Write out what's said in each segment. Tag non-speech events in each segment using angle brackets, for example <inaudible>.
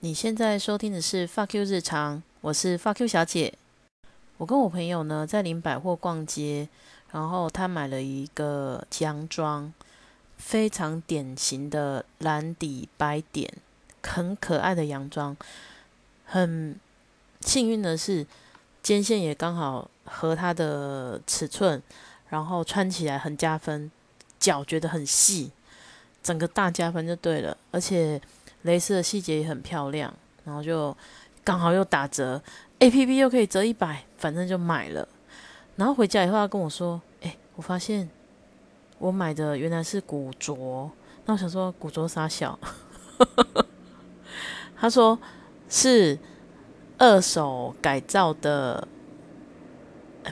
你现在收听的是 Fuck You 日常，我是 Fuck You 小姐。我跟我朋友呢在林百货逛街，然后他买了一个洋装，非常典型的蓝底白点，很可爱的洋装。很幸运的是，肩线也刚好合他的尺寸，然后穿起来很加分，脚觉得很细，整个大加分就对了，而且。蕾丝的细节也很漂亮，然后就刚好又打折，A P P 又可以折一百，反正就买了。然后回家以后，他跟我说：“哎，我发现我买的原来是古着。”那我想说，古着啥小？<laughs> 他说是二手改造的，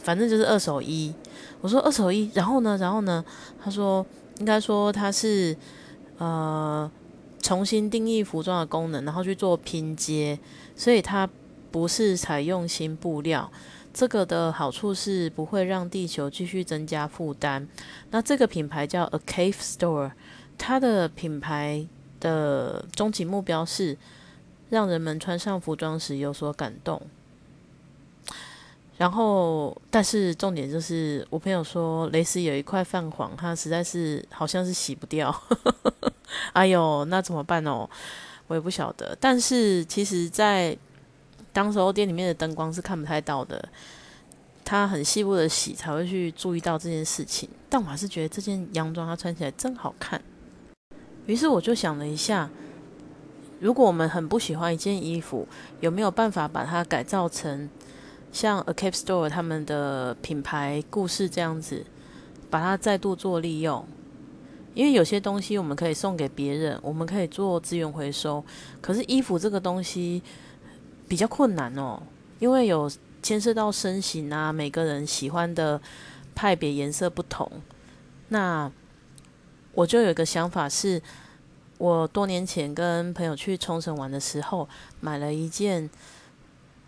反正就是二手衣。我说二手衣，然后呢？然后呢？他说应该说他是呃。重新定义服装的功能，然后去做拼接，所以它不是采用新布料。这个的好处是不会让地球继续增加负担。那这个品牌叫 A Cave Store，它的品牌的终极目标是让人们穿上服装时有所感动。然后，但是重点就是，我朋友说蕾丝有一块泛黄，它实在是好像是洗不掉。<laughs> 哎呦，那怎么办哦？我也不晓得。但是其实，在当时候店里面的灯光是看不太到的，它很细部的洗才会去注意到这件事情。但我还是觉得这件洋装它穿起来真好看。于是我就想了一下，如果我们很不喜欢一件衣服，有没有办法把它改造成像 A Cap Store 他们的品牌故事这样子，把它再度做利用？因为有些东西我们可以送给别人，我们可以做资源回收。可是衣服这个东西比较困难哦，因为有牵涉到身形啊，每个人喜欢的派别颜色不同。那我就有一个想法，是我多年前跟朋友去冲绳玩的时候，买了一件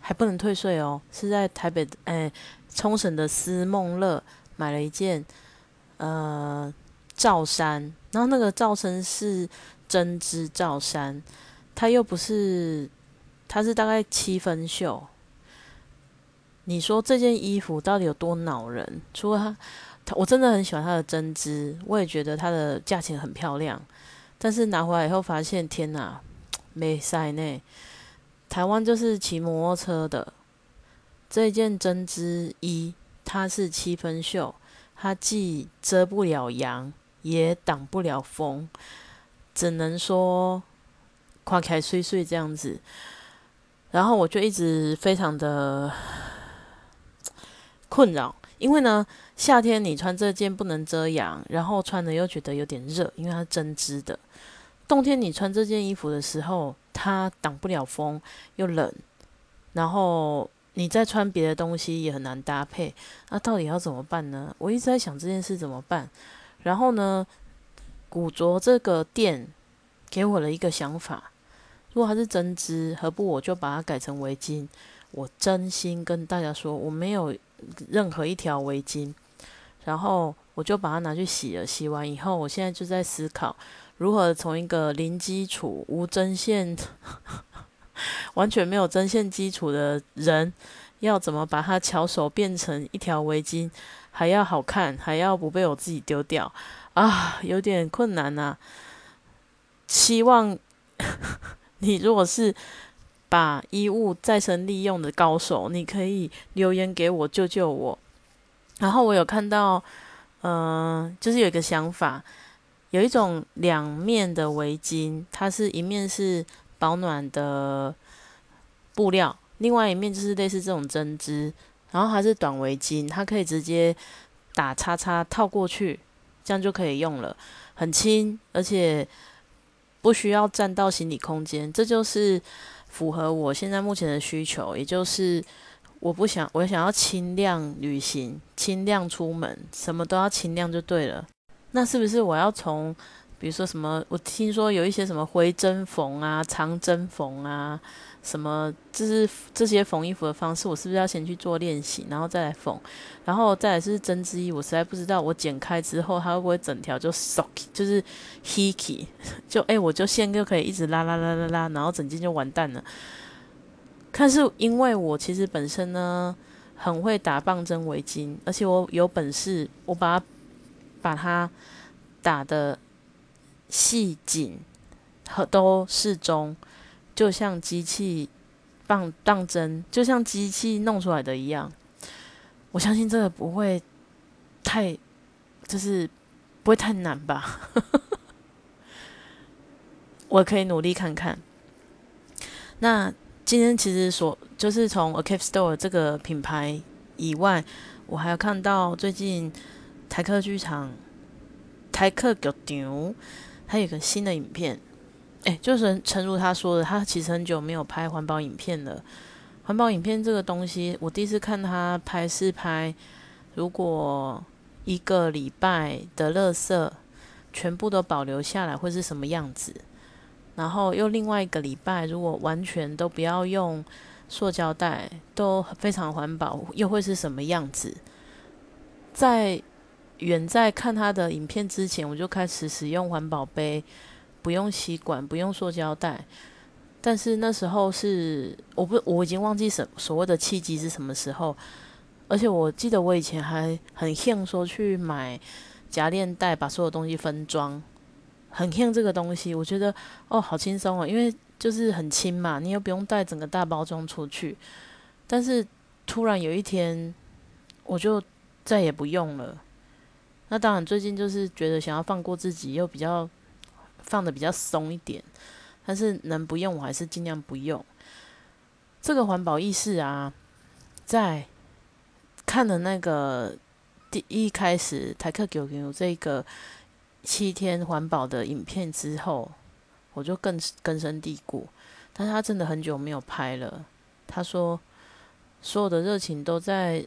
还不能退税哦，是在台北哎冲绳的思梦乐买了一件，呃。罩衫，然后那个罩衫是针织罩衫，它又不是，它是大概七分袖。你说这件衣服到底有多恼人？除了它，它我真的很喜欢它的针织，我也觉得它的价钱很漂亮。但是拿回来以后发现，天哪，没塞呢。台湾就是骑摩托车的这件针织衣，它是七分袖，它既遮不了阳。也挡不了风，只能说跨开碎碎这样子。然后我就一直非常的困扰，因为呢，夏天你穿这件不能遮阳，然后穿的又觉得有点热，因为它针织的。冬天你穿这件衣服的时候，它挡不了风，又冷，然后你再穿别的东西也很难搭配。那到底要怎么办呢？我一直在想这件事怎么办。然后呢，古着这个店给我了一个想法：如果它是针织，何不我就把它改成围巾？我真心跟大家说，我没有任何一条围巾。然后我就把它拿去洗了，洗完以后，我现在就在思考如何从一个零基础、无针线、<laughs> 完全没有针线基础的人，要怎么把它巧手变成一条围巾。还要好看，还要不被我自己丢掉啊，有点困难呐。希望 <laughs> 你如果是把衣物再生利用的高手，你可以留言给我救救我。然后我有看到，嗯，就是有一个想法，有一种两面的围巾，它是一面是保暖的布料，另外一面就是类似这种针织。然后还是短围巾，它可以直接打叉叉套过去，这样就可以用了，很轻，而且不需要占到行李空间，这就是符合我现在目前的需求，也就是我不想我想要轻量旅行，轻量出门，什么都要轻量就对了。那是不是我要从比如说什么，我听说有一些什么回针缝啊、长针缝啊，什么就是这些缝衣服的方式，我是不是要先去做练习，然后再来缝？然后再来是针织衣，我实在不知道我剪开之后它会不会整条就 sock，就是 hickey，就哎，我就线就可以一直拉拉拉拉拉，然后整件就完蛋了。但是因为我其实本身呢很会打棒针围巾，而且我有本事，我把它把它打的。细紧和都适中，就像机器棒棒针，就像机器弄出来的一样。我相信这个不会太，就是不会太难吧？<laughs> 我可以努力看看。那今天其实所就是从 A Cape Store 这个品牌以外，我还有看到最近台客剧场、台客剧场。他有个新的影片，哎，就是诚如他说的，他其实很久没有拍环保影片了。环保影片这个东西，我第一次看他拍是拍，如果一个礼拜的垃圾全部都保留下来会是什么样子，然后又另外一个礼拜如果完全都不要用塑胶袋，都非常环保，又会是什么样子？在远在看他的影片之前，我就开始使用环保杯，不用吸管，不用塑胶袋。但是那时候是我不我已经忘记什所谓的契机是什么时候，而且我记得我以前还很兴说去买夹链袋，把所有东西分装，很兴这个东西。我觉得哦好轻松哦，因为就是很轻嘛，你又不用带整个大包装出去。但是突然有一天，我就再也不用了。那当然，最近就是觉得想要放过自己，又比较放的比较松一点，但是能不用我还是尽量不用。这个环保意识啊，在看了那个第一开始台客九零这个七天环保的影片之后，我就更根深蒂固。但是他真的很久没有拍了。他说，所有的热情都在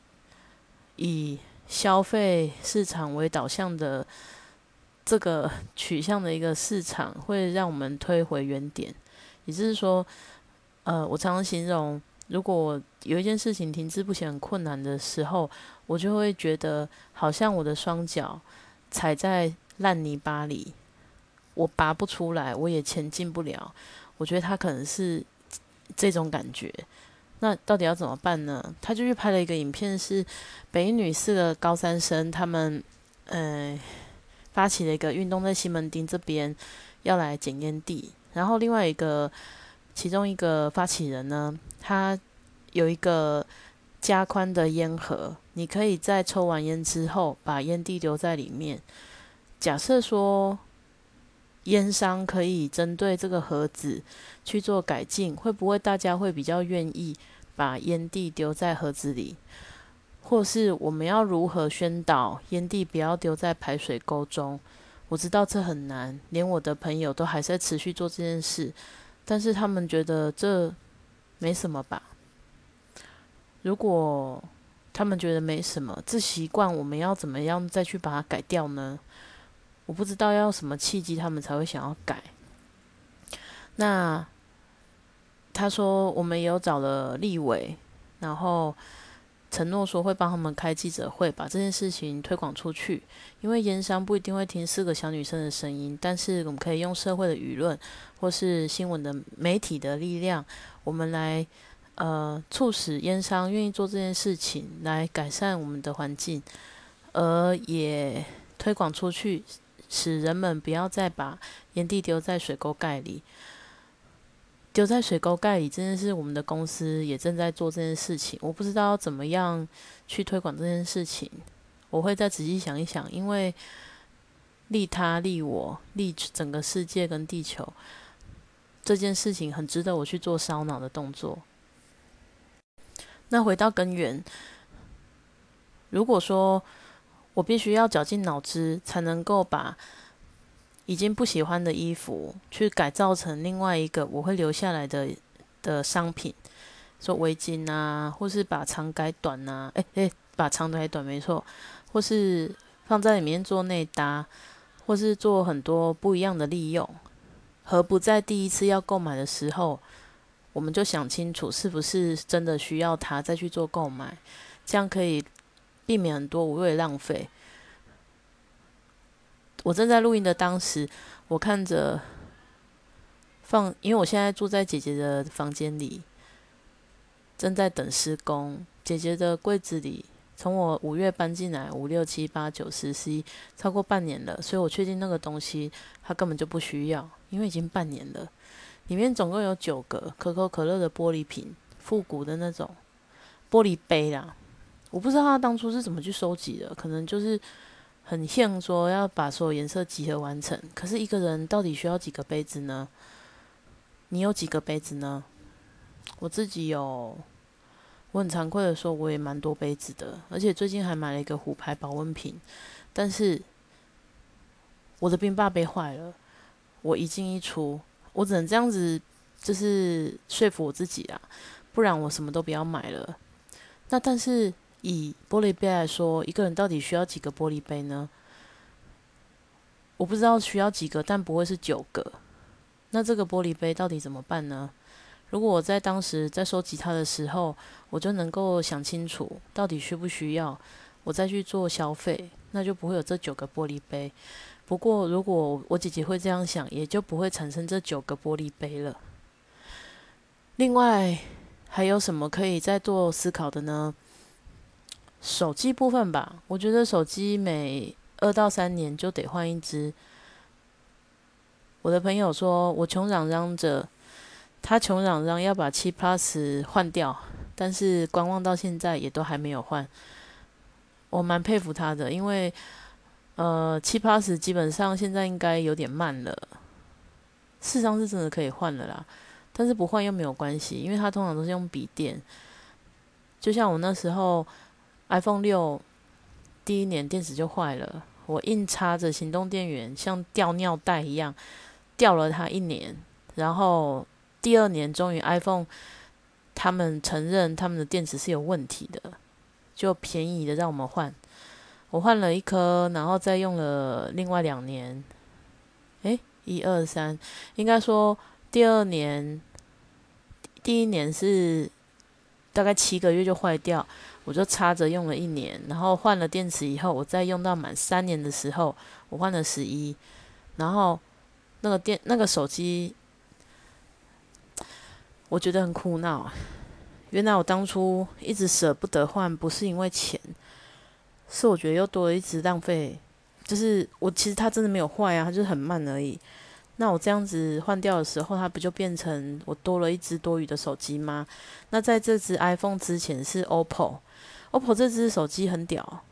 以。消费市场为导向的这个取向的一个市场，会让我们推回原点。也就是说，呃，我常常形容，如果有一件事情停滞不前、很困难的时候，我就会觉得好像我的双脚踩在烂泥巴里，我拔不出来，我也前进不了。我觉得他可能是这种感觉。那到底要怎么办呢？他就去拍了一个影片，是北女四个高三生，他们呃发起了一个运动，在西门町这边要来捡烟蒂。然后另外一个，其中一个发起人呢，他有一个加宽的烟盒，你可以在抽完烟之后把烟蒂留在里面。假设说烟商可以针对这个盒子去做改进，会不会大家会比较愿意？把烟蒂丢在盒子里，或是我们要如何宣导烟蒂不要丢在排水沟中？我知道这很难，连我的朋友都还在持续做这件事，但是他们觉得这没什么吧？如果他们觉得没什么，这习惯我们要怎么样再去把它改掉呢？我不知道要什么契机，他们才会想要改。那。他说：“我们有找了立委，然后承诺说会帮他们开记者会，把这件事情推广出去。因为烟商不一定会听四个小女生的声音，但是我们可以用社会的舆论或是新闻的媒体的力量，我们来呃促使烟商愿意做这件事情，来改善我们的环境，而也推广出去，使人们不要再把烟蒂丢在水沟盖里。”丢在水沟盖里，真的是我们的公司也正在做这件事情。我不知道怎么样去推广这件事情，我会再仔细想一想。因为利他、利我、利整个世界跟地球这件事情，很值得我去做烧脑的动作。那回到根源，如果说我必须要绞尽脑汁才能够把。已经不喜欢的衣服，去改造成另外一个我会留下来的的商品，说围巾啊，或是把长改短啊，哎哎，把长改短没错，或是放在里面做内搭，或是做很多不一样的利用，何不在第一次要购买的时候，我们就想清楚是不是真的需要它，再去做购买，这样可以避免很多无谓浪费。我正在录音的当时，我看着放，因为我现在住在姐姐的房间里，正在等施工。姐姐的柜子里，从我五月搬进来，五六七八九十十一，超过半年了，所以我确定那个东西它根本就不需要，因为已经半年了。里面总共有九个可口可乐的玻璃瓶，复古的那种玻璃杯啦。我不知道他当初是怎么去收集的，可能就是。很像说要把所有颜色集合完成，可是一个人到底需要几个杯子呢？你有几个杯子呢？我自己有，我很惭愧的说，我也蛮多杯子的，而且最近还买了一个虎牌保温瓶，但是我的冰霸杯坏了，我一进一出，我只能这样子，就是说服我自己啊，不然我什么都不要买了。那但是。以玻璃杯来说，一个人到底需要几个玻璃杯呢？我不知道需要几个，但不会是九个。那这个玻璃杯到底怎么办呢？如果我在当时在收集它的时候，我就能够想清楚到底需不需要，我再去做消费，那就不会有这九个玻璃杯。不过，如果我姐姐会这样想，也就不会产生这九个玻璃杯了。另外，还有什么可以再做思考的呢？手机部分吧，我觉得手机每二到三年就得换一只。我的朋友说，我穷嚷嚷着，他穷嚷嚷要把七 Plus 换掉，但是观望到现在也都还没有换。我蛮佩服他的，因为呃七 Plus 基本上现在应该有点慢了，事实上是真的可以换了啦，但是不换又没有关系，因为它通常都是用笔电，就像我那时候。iPhone 六第一年电池就坏了，我硬插着行动电源，像吊尿袋一样吊了它一年。然后第二年终于 iPhone 他们承认他们的电池是有问题的，就便宜的让我们换。我换了一颗，然后再用了另外两年。诶，一二三，应该说第二年第一年是大概七个月就坏掉。我就插着用了一年，然后换了电池以后，我再用到满三年的时候，我换了十一，然后那个电那个手机，我觉得很苦恼。原来我当初一直舍不得换，不是因为钱，是我觉得又多了一直浪费。就是我其实它真的没有坏啊，它就是很慢而已。那我这样子换掉的时候，它不就变成我多了一只多余的手机吗？那在这只 iPhone 之前是 OPPO，OPPO 这只手机很屌，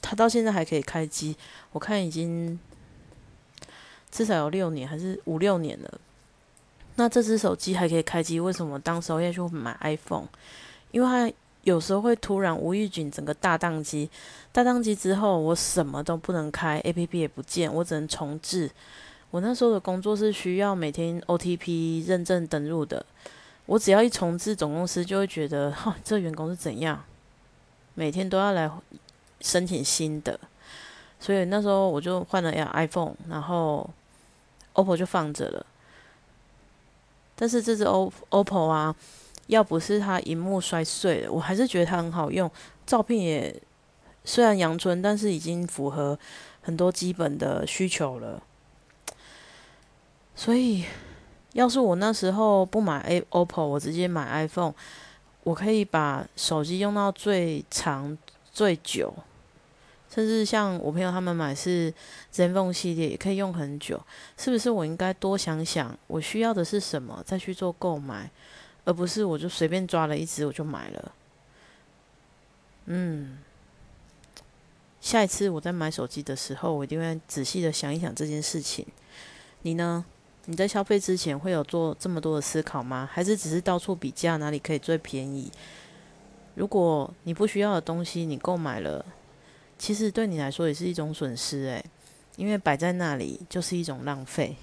它到现在还可以开机，我看已经至少有六年还是五六年了。那这只手机还可以开机，为什么当时候要去买 iPhone？因为它有时候会突然无预警整个大宕机，大宕机之后我什么都不能开，APP 也不见，我只能重置。我那时候的工作是需要每天 OTP 认证登录的，我只要一重置，总公司就会觉得，哈，这员工是怎样，每天都要来申请新的，所以那时候我就换了 iPhone，然后 OPPO 就放着了。但是这只 O OPPO 啊，要不是它荧幕摔碎了，我还是觉得它很好用，照片也虽然阳春，但是已经符合很多基本的需求了。所以，要是我那时候不买 A OPPO，我直接买 iPhone，我可以把手机用到最长最久，甚至像我朋友他们买是 ZenFone 系列，也可以用很久。是不是我应该多想想，我需要的是什么，再去做购买，而不是我就随便抓了一只我就买了？嗯，下一次我在买手机的时候，我一定会仔细的想一想这件事情。你呢？你在消费之前会有做这么多的思考吗？还是只是到处比价哪里可以最便宜？如果你不需要的东西你购买了，其实对你来说也是一种损失诶，因为摆在那里就是一种浪费。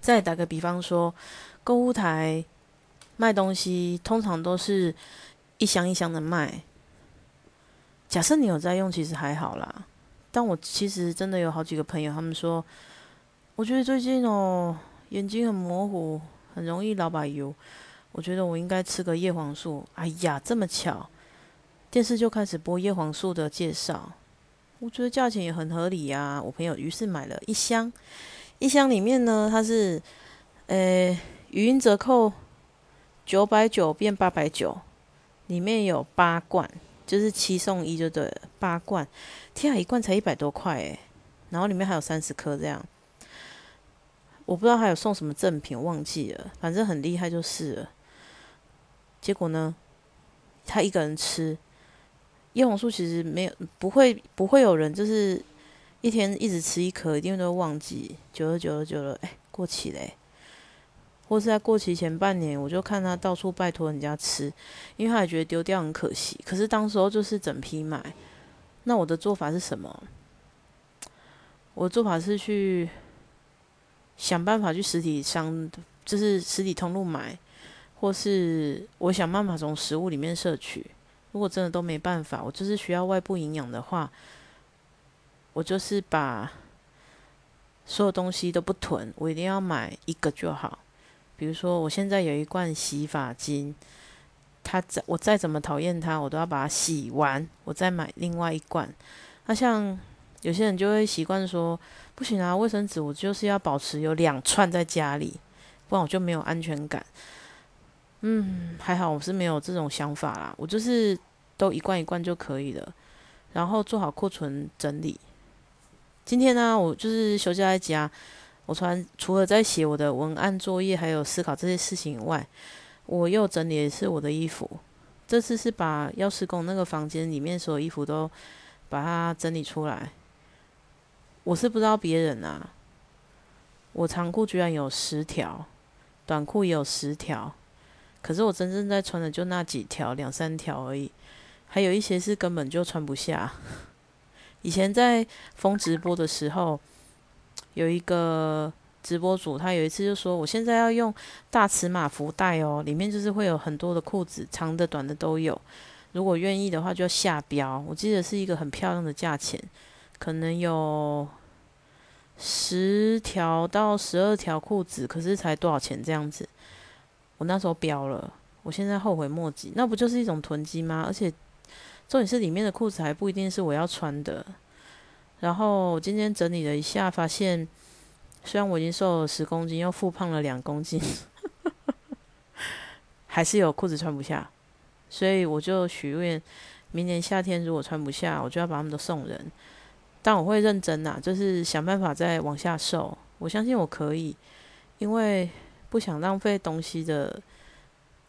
再打个比方说，购物台卖东西通常都是一箱一箱的卖。假设你有在用，其实还好啦。但我其实真的有好几个朋友，他们说，我觉得最近哦，眼睛很模糊，很容易老把油。我觉得我应该吃个叶黄素。哎呀，这么巧，电视就开始播叶黄素的介绍。我觉得价钱也很合理呀。我朋友于是买了一箱，一箱里面呢，它是，呃，语音折扣九百九变八百九，里面有八罐，就是七送一就对了，八罐。天啊，一罐才一百多块诶，然后里面还有三十颗这样。我不知道还有送什么赠品，忘记了，反正很厉害就是了。结果呢，他一个人吃叶黄素，其实没有不会不会有人就是一天一直吃一颗，一定都会忘记。久了久了久了，哎，过期嘞，或是在过期前半年，我就看他到处拜托人家吃，因为他也觉得丢掉很可惜。可是当时候就是整批买，那我的做法是什么？我做法是去想办法去实体商，就是实体通路买。或是我想办法从食物里面摄取，如果真的都没办法，我就是需要外部营养的话，我就是把所有东西都不囤，我一定要买一个就好。比如说，我现在有一罐洗发精，它再我再怎么讨厌它，我都要把它洗完，我再买另外一罐。那像有些人就会习惯说，不行啊，卫生纸我就是要保持有两串在家里，不然我就没有安全感。嗯，还好我是没有这种想法啦，我就是都一罐一罐就可以了，然后做好库存整理。今天呢，我就是休假在家，我突然除了在写我的文案作业，还有思考这些事情以外，我又整理的是我的衣服。这次是把钥匙工那个房间里面所有衣服都把它整理出来。我是不知道别人啊，我长裤居然有十条，短裤也有十条。可是我真正在穿的就那几条，两三条而已，还有一些是根本就穿不下。以前在封直播的时候，有一个直播主，他有一次就说：“我现在要用大尺码福袋哦，里面就是会有很多的裤子，长的、短的都有。如果愿意的话，就下标。我记得是一个很漂亮的价钱，可能有十条到十二条裤子，可是才多少钱这样子。”我那时候标了，我现在后悔莫及。那不就是一种囤积吗？而且重点是里面的裤子还不一定是我要穿的。然后我今天整理了一下，发现虽然我已经瘦了十公斤，又复胖了两公斤，还是有裤子穿不下。所以我就许愿，明年夏天如果穿不下，我就要把他们都送人。但我会认真呐，就是想办法再往下瘦。我相信我可以，因为。不想浪费东西的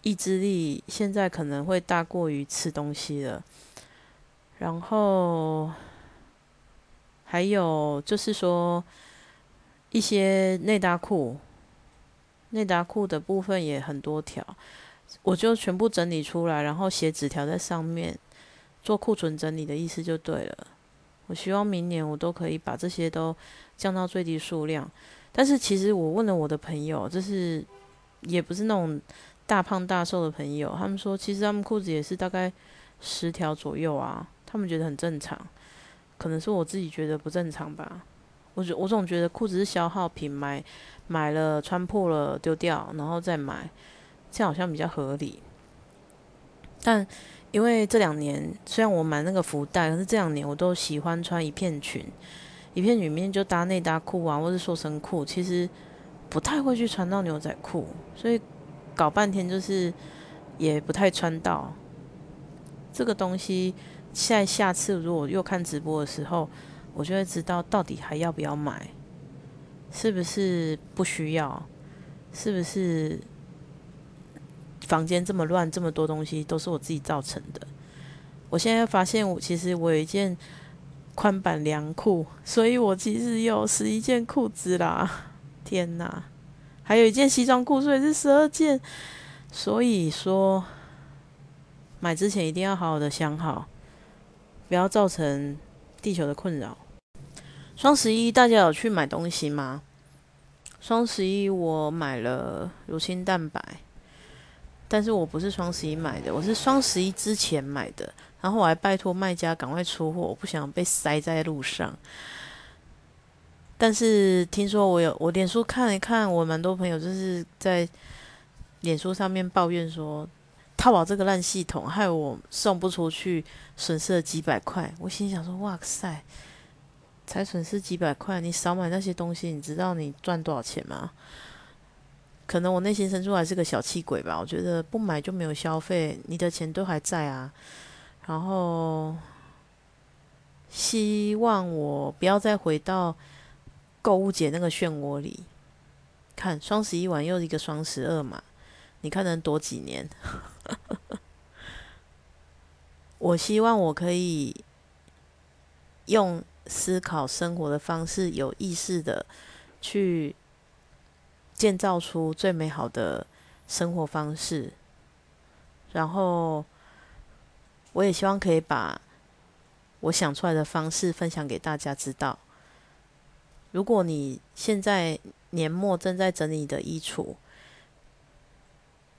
意志力，现在可能会大过于吃东西了。然后还有就是说，一些内搭裤，内搭裤的部分也很多条，我就全部整理出来，然后写纸条在上面，做库存整理的意思就对了。我希望明年我都可以把这些都降到最低数量。但是其实我问了我的朋友，就是也不是那种大胖大瘦的朋友，他们说其实他们裤子也是大概十条左右啊，他们觉得很正常，可能是我自己觉得不正常吧。我觉我总觉得裤子是消耗品，买买了穿破了丢掉，然后再买，这样好像比较合理。但因为这两年虽然我买那个福袋，可是这两年我都喜欢穿一片裙。一片里面就搭内搭裤啊，或是塑身裤，其实不太会去穿到牛仔裤，所以搞半天就是也不太穿到这个东西。在下次如果又看直播的时候，我就会知道到底还要不要买，是不是不需要，是不是房间这么乱，这么多东西都是我自己造成的。我现在发现，我其实我有一件。宽版凉裤，所以我其实有十一件裤子啦。<laughs> 天哪，还有一件西装裤，所以是十二件。所以说，买之前一定要好好的想好，不要造成地球的困扰。双十一大家有去买东西吗？双十一我买了乳清蛋白，但是我不是双十一买的，我是双十一之前买的，然后我还拜托卖家赶快出货，我不想被塞在路上。但是听说我有我脸书看一看，我蛮多朋友就是在脸书上面抱怨说，淘宝这个烂系统害我送不出去，损失了几百块。我心想说，哇塞，才损失几百块，你少买那些东西，你知道你赚多少钱吗？可能我内心深处还是个小气鬼吧。我觉得不买就没有消费，你的钱都还在啊。然后希望我不要再回到。购物节那个漩涡里，看双十一完又一个双十二嘛，你看能躲几年？<laughs> 我希望我可以用思考生活的方式，有意识的去建造出最美好的生活方式，然后我也希望可以把我想出来的方式分享给大家知道。如果你现在年末正在整理的衣橱，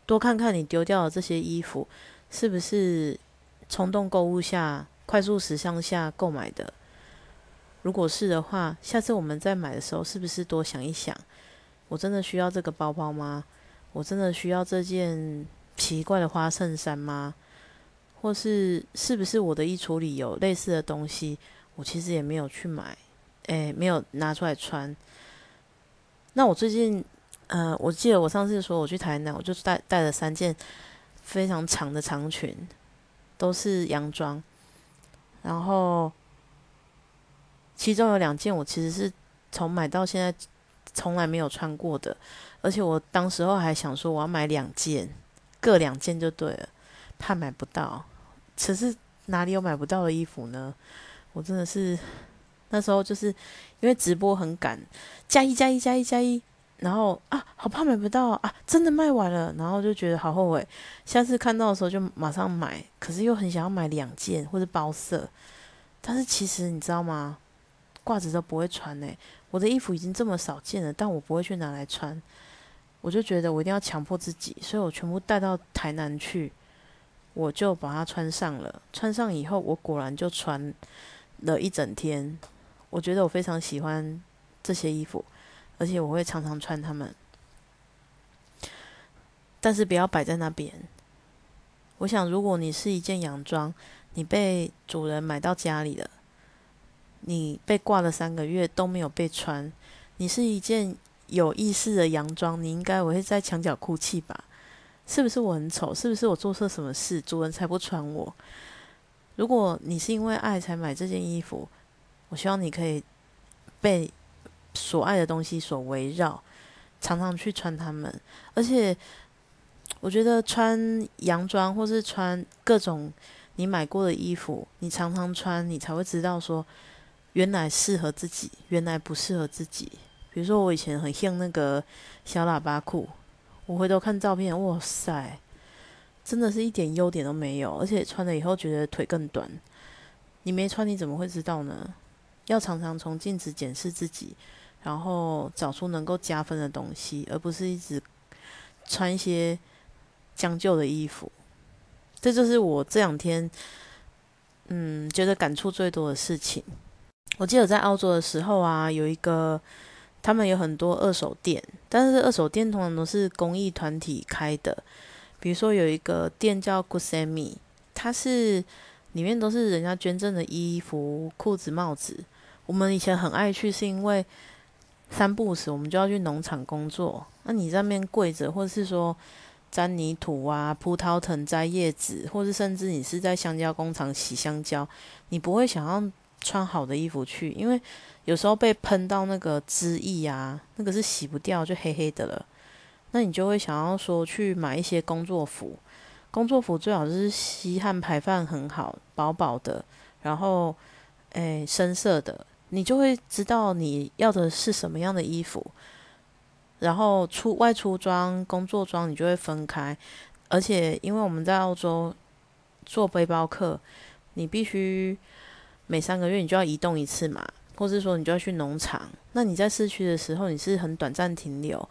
多看看你丢掉的这些衣服，是不是冲动购物下、快速时尚下购买的？如果是的话，下次我们在买的时候，是不是多想一想，我真的需要这个包包吗？我真的需要这件奇怪的花衬衫吗？或是是不是我的衣橱里有类似的东西，我其实也没有去买？诶，没有拿出来穿。那我最近，呃，我记得我上次说我去台南，我就带带了三件非常长的长裙，都是洋装。然后其中有两件我其实是从买到现在从来没有穿过的，而且我当时候还想说我要买两件，各两件就对了，怕买不到。可是哪里有买不到的衣服呢？我真的是。那时候就是因为直播很赶，加一加一加一加一，然后啊，好怕买不到啊，真的卖完了，然后就觉得好后悔。下次看到的时候就马上买，可是又很想要买两件或者包色。但是其实你知道吗？褂子都不会穿呢。我的衣服已经这么少见了，但我不会去拿来穿。我就觉得我一定要强迫自己，所以我全部带到台南去，我就把它穿上了。穿上以后，我果然就穿了一整天。我觉得我非常喜欢这些衣服，而且我会常常穿它们。但是不要摆在那边。我想，如果你是一件洋装，你被主人买到家里了，你被挂了三个月都没有被穿，你是一件有意识的洋装，你应该我会在墙角哭泣吧？是不是我很丑？是不是我做错什么事，主人才不穿我？如果你是因为爱才买这件衣服，我希望你可以被所爱的东西所围绕，常常去穿它们。而且，我觉得穿洋装或是穿各种你买过的衣服，你常常穿，你才会知道说，原来适合自己，原来不适合自己。比如说，我以前很像那个小喇叭裤，我回头看照片，哇塞，真的是一点优点都没有，而且穿了以后觉得腿更短。你没穿，你怎么会知道呢？要常常从镜子检视自己，然后找出能够加分的东西，而不是一直穿一些将就的衣服。这就是我这两天，嗯，觉得感触最多的事情。我记得在澳洲的时候啊，有一个他们有很多二手店，但是二手店通常都是公益团体开的。比如说有一个店叫 Gusami，它是里面都是人家捐赠的衣服、裤子、帽子。我们以前很爱去，是因为三不时我们就要去农场工作。那你在那边跪着，或者是说沾泥土啊、葡萄藤摘叶子，或是甚至你是在香蕉工厂洗香蕉，你不会想要穿好的衣服去，因为有时候被喷到那个汁液啊，那个是洗不掉，就黑黑的了。那你就会想要说去买一些工作服，工作服最好是吸汗排放很好、薄薄的，然后诶深色的。你就会知道你要的是什么样的衣服，然后出外出装、工作装你就会分开。而且因为我们在澳洲做背包客，你必须每三个月你就要移动一次嘛，或是说你就要去农场。那你在市区的时候，你是很短暂停留，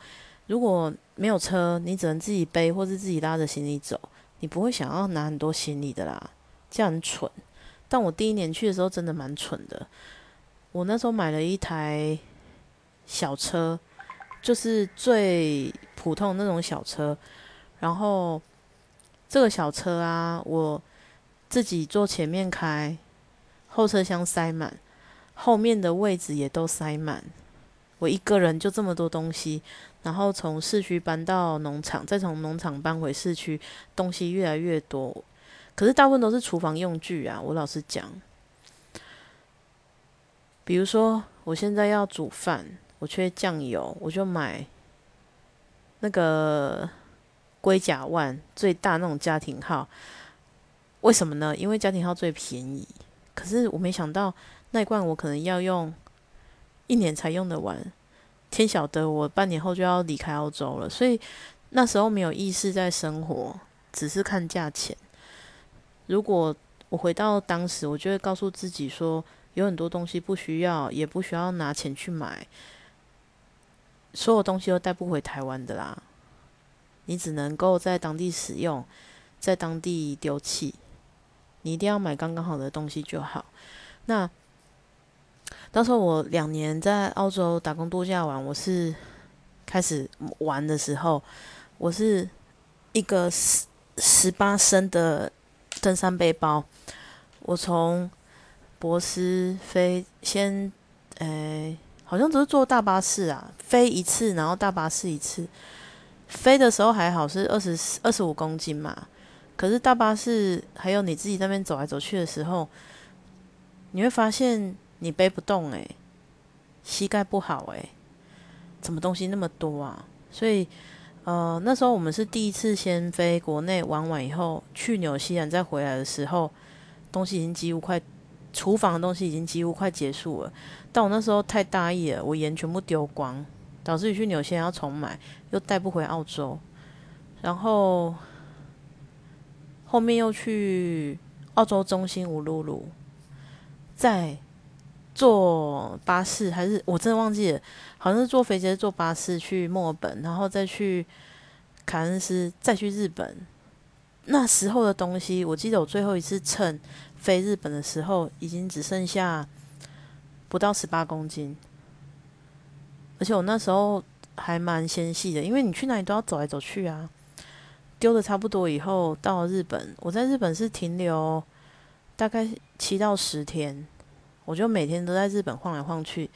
如果没有车，你只能自己背或是自己拉着行李走，你不会想要拿很多行李的啦，这样很蠢。但我第一年去的时候真的蛮蠢的，我那时候买了一台小车，就是最普通那种小车，然后这个小车啊，我自己坐前面开，后车厢塞满，后面的位置也都塞满，我一个人就这么多东西。然后从市区搬到农场，再从农场搬回市区，东西越来越多。可是大部分都是厨房用具啊，我老实讲。比如说，我现在要煮饭，我缺酱油，我就买那个龟甲万最大那种家庭号。为什么呢？因为家庭号最便宜。可是我没想到那一罐我可能要用一年才用得完。天晓得，我半年后就要离开澳洲了，所以那时候没有意识在生活，只是看价钱。如果我回到当时，我就会告诉自己说，有很多东西不需要，也不需要拿钱去买，所有东西都带不回台湾的啦。你只能够在当地使用，在当地丢弃。你一定要买刚刚好的东西就好。那。到时候我两年在澳洲打工度假完，我是开始玩的时候，我是一个十十八升的登山背包。我从博斯飞，先，诶，好像只是坐大巴士啊，飞一次，然后大巴士一次。飞的时候还好是二十二十五公斤嘛，可是大巴士还有你自己那边走来走去的时候，你会发现。你背不动诶，膝盖不好诶，怎么东西那么多啊？所以，呃，那时候我们是第一次先飞国内玩完以后，去纽西兰再回来的时候，东西已经几乎快，厨房的东西已经几乎快结束了。但我那时候太大意了，我盐全部丢光，导致于去纽西兰要重买，又带不回澳洲。然后后面又去澳洲中心乌鲁鲁，在。坐巴士还是我真的忘记了，好像是坐飞机坐巴士去墨尔本，然后再去凯恩斯，再去日本。那时候的东西，我记得我最后一次称飞日本的时候，已经只剩下不到十八公斤，而且我那时候还蛮纤细的，因为你去哪里都要走来走去啊。丢的差不多以后，到了日本，我在日本是停留大概七到十天。我就每天都在日本晃来晃去，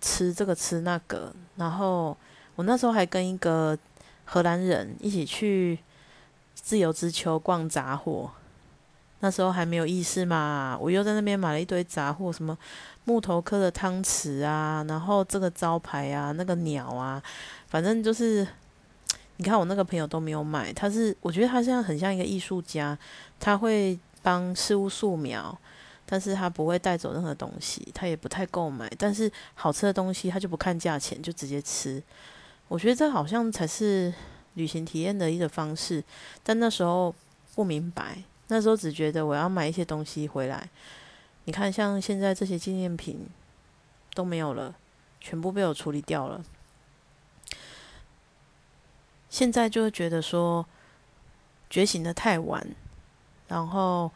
吃这个吃那个。然后我那时候还跟一个荷兰人一起去自由之丘逛杂货。那时候还没有意识嘛，我又在那边买了一堆杂货，什么木头刻的汤匙啊，然后这个招牌啊，那个鸟啊，反正就是，你看我那个朋友都没有买，他是我觉得他现在很像一个艺术家，他会帮事物素描。但是他不会带走任何东西，他也不太购买。但是好吃的东西，他就不看价钱，就直接吃。我觉得这好像才是旅行体验的一个方式。但那时候不明白，那时候只觉得我要买一些东西回来。你看，像现在这些纪念品都没有了，全部被我处理掉了。现在就会觉得说，觉醒的太晚，然后。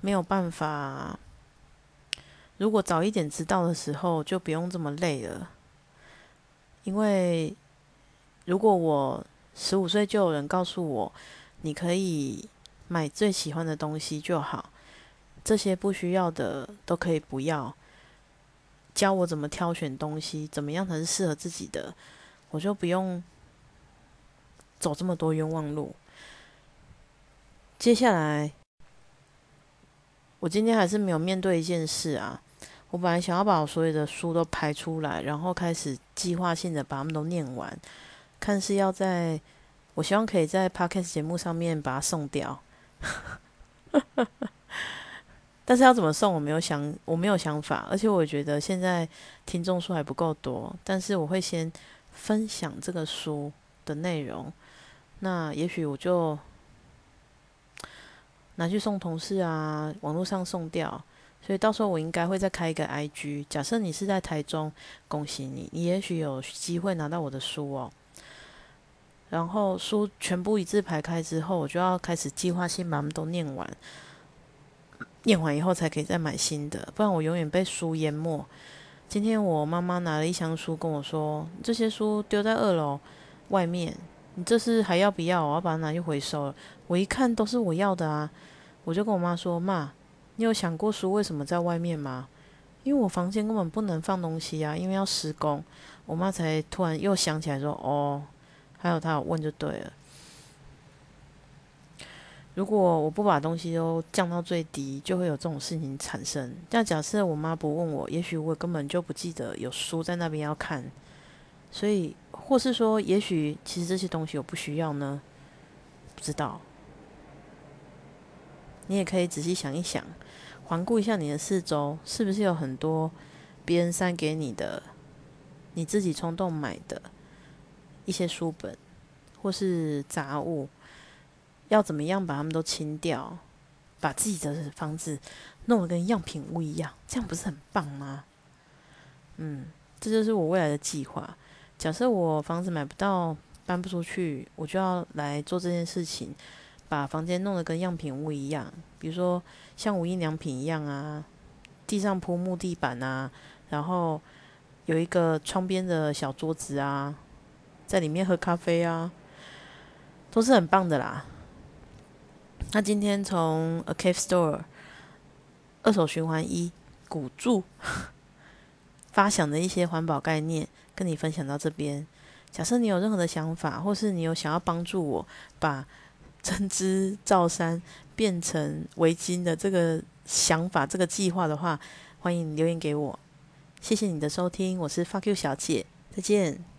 没有办法，如果早一点知道的时候，就不用这么累了。因为如果我十五岁就有人告诉我，你可以买最喜欢的东西就好，这些不需要的都可以不要。教我怎么挑选东西，怎么样才是适合自己的，我就不用走这么多冤枉路。接下来。我今天还是没有面对一件事啊！我本来想要把我所有的书都排出来，然后开始计划性的把它们都念完，看是要在，我希望可以在 podcast 节目上面把它送掉。<laughs> 但是要怎么送，我没有想，我没有想法，而且我觉得现在听众数还不够多。但是我会先分享这个书的内容，那也许我就。拿去送同事啊，网络上送掉，所以到时候我应该会再开一个 IG。假设你是在台中，恭喜你，你也许有机会拿到我的书哦。然后书全部一字排开之后，我就要开始计划性把它们都念完。念完以后才可以再买新的，不然我永远被书淹没。今天我妈妈拿了一箱书跟我说：“这些书丢在二楼外面，你这是还要不要？我要把它拿去回收了。”我一看都是我要的啊，我就跟我妈说：“妈，你有想过书为什么在外面吗？因为我房间根本不能放东西啊，因为要施工。”我妈才突然又想起来说：“哦，还有她有问就对了。”如果我不把东西都降到最低，就会有这种事情产生。但假设我妈不问我，也许我根本就不记得有书在那边要看。所以，或是说，也许其实这些东西我不需要呢？不知道。你也可以仔细想一想，环顾一下你的四周，是不是有很多别人塞给你的、你自己冲动买的一些书本，或是杂物？要怎么样把它们都清掉，把自己的房子弄得跟样品屋一样，这样不是很棒吗？嗯，这就是我未来的计划。假设我房子买不到，搬不出去，我就要来做这件事情，把房间弄得跟样品屋一样，比如说像无印良品一样啊，地上铺木地板啊，然后有一个窗边的小桌子啊，在里面喝咖啡啊，都是很棒的啦。那今天从 A Cave Store 二手循环一古著 <laughs> 发想的一些环保概念，跟你分享到这边。假设你有任何的想法，或是你有想要帮助我把针织罩衫变成围巾的这个想法、这个计划的话，欢迎留言给我。谢谢你的收听，我是 Fuck You 小姐，再见。